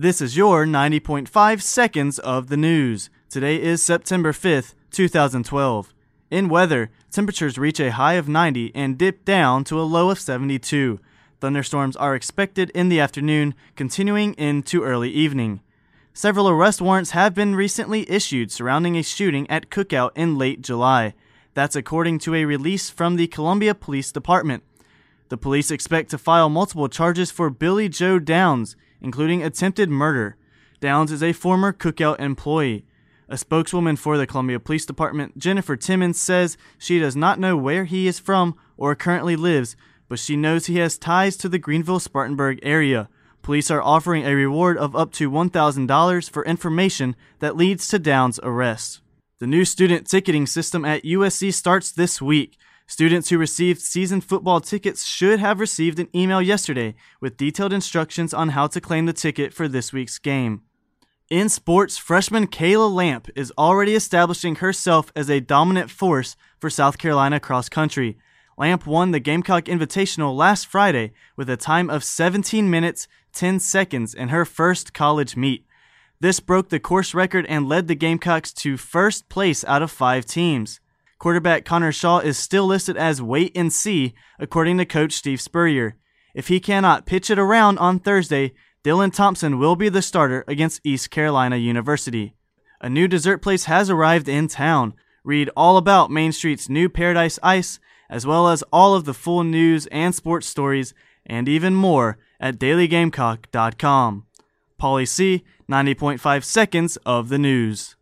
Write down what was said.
This is your 90.5 seconds of the news. Today is September 5th, 2012. In weather, temperatures reach a high of 90 and dip down to a low of 72. Thunderstorms are expected in the afternoon, continuing into early evening. Several arrest warrants have been recently issued surrounding a shooting at Cookout in late July. That's according to a release from the Columbia Police Department. The police expect to file multiple charges for Billy Joe Downs, including attempted murder. Downs is a former Cookout employee. A spokeswoman for the Columbia Police Department, Jennifer Timmons, says she does not know where he is from or currently lives, but she knows he has ties to the Greenville Spartanburg area. Police are offering a reward of up to $1,000 for information that leads to Downs' arrest. The new student ticketing system at USC starts this week. Students who received season football tickets should have received an email yesterday with detailed instructions on how to claim the ticket for this week's game. In sports, freshman Kayla Lamp is already establishing herself as a dominant force for South Carolina cross country. Lamp won the Gamecock Invitational last Friday with a time of 17 minutes 10 seconds in her first college meet. This broke the course record and led the Gamecocks to first place out of five teams. Quarterback Connor Shaw is still listed as wait and see, according to coach Steve Spurrier. If he cannot pitch it around on Thursday, Dylan Thompson will be the starter against East Carolina University. A new dessert place has arrived in town. Read all about Main Street's new Paradise Ice, as well as all of the full news and sports stories, and even more at dailygamecock.com. Pauly C, 90.5 seconds of the news.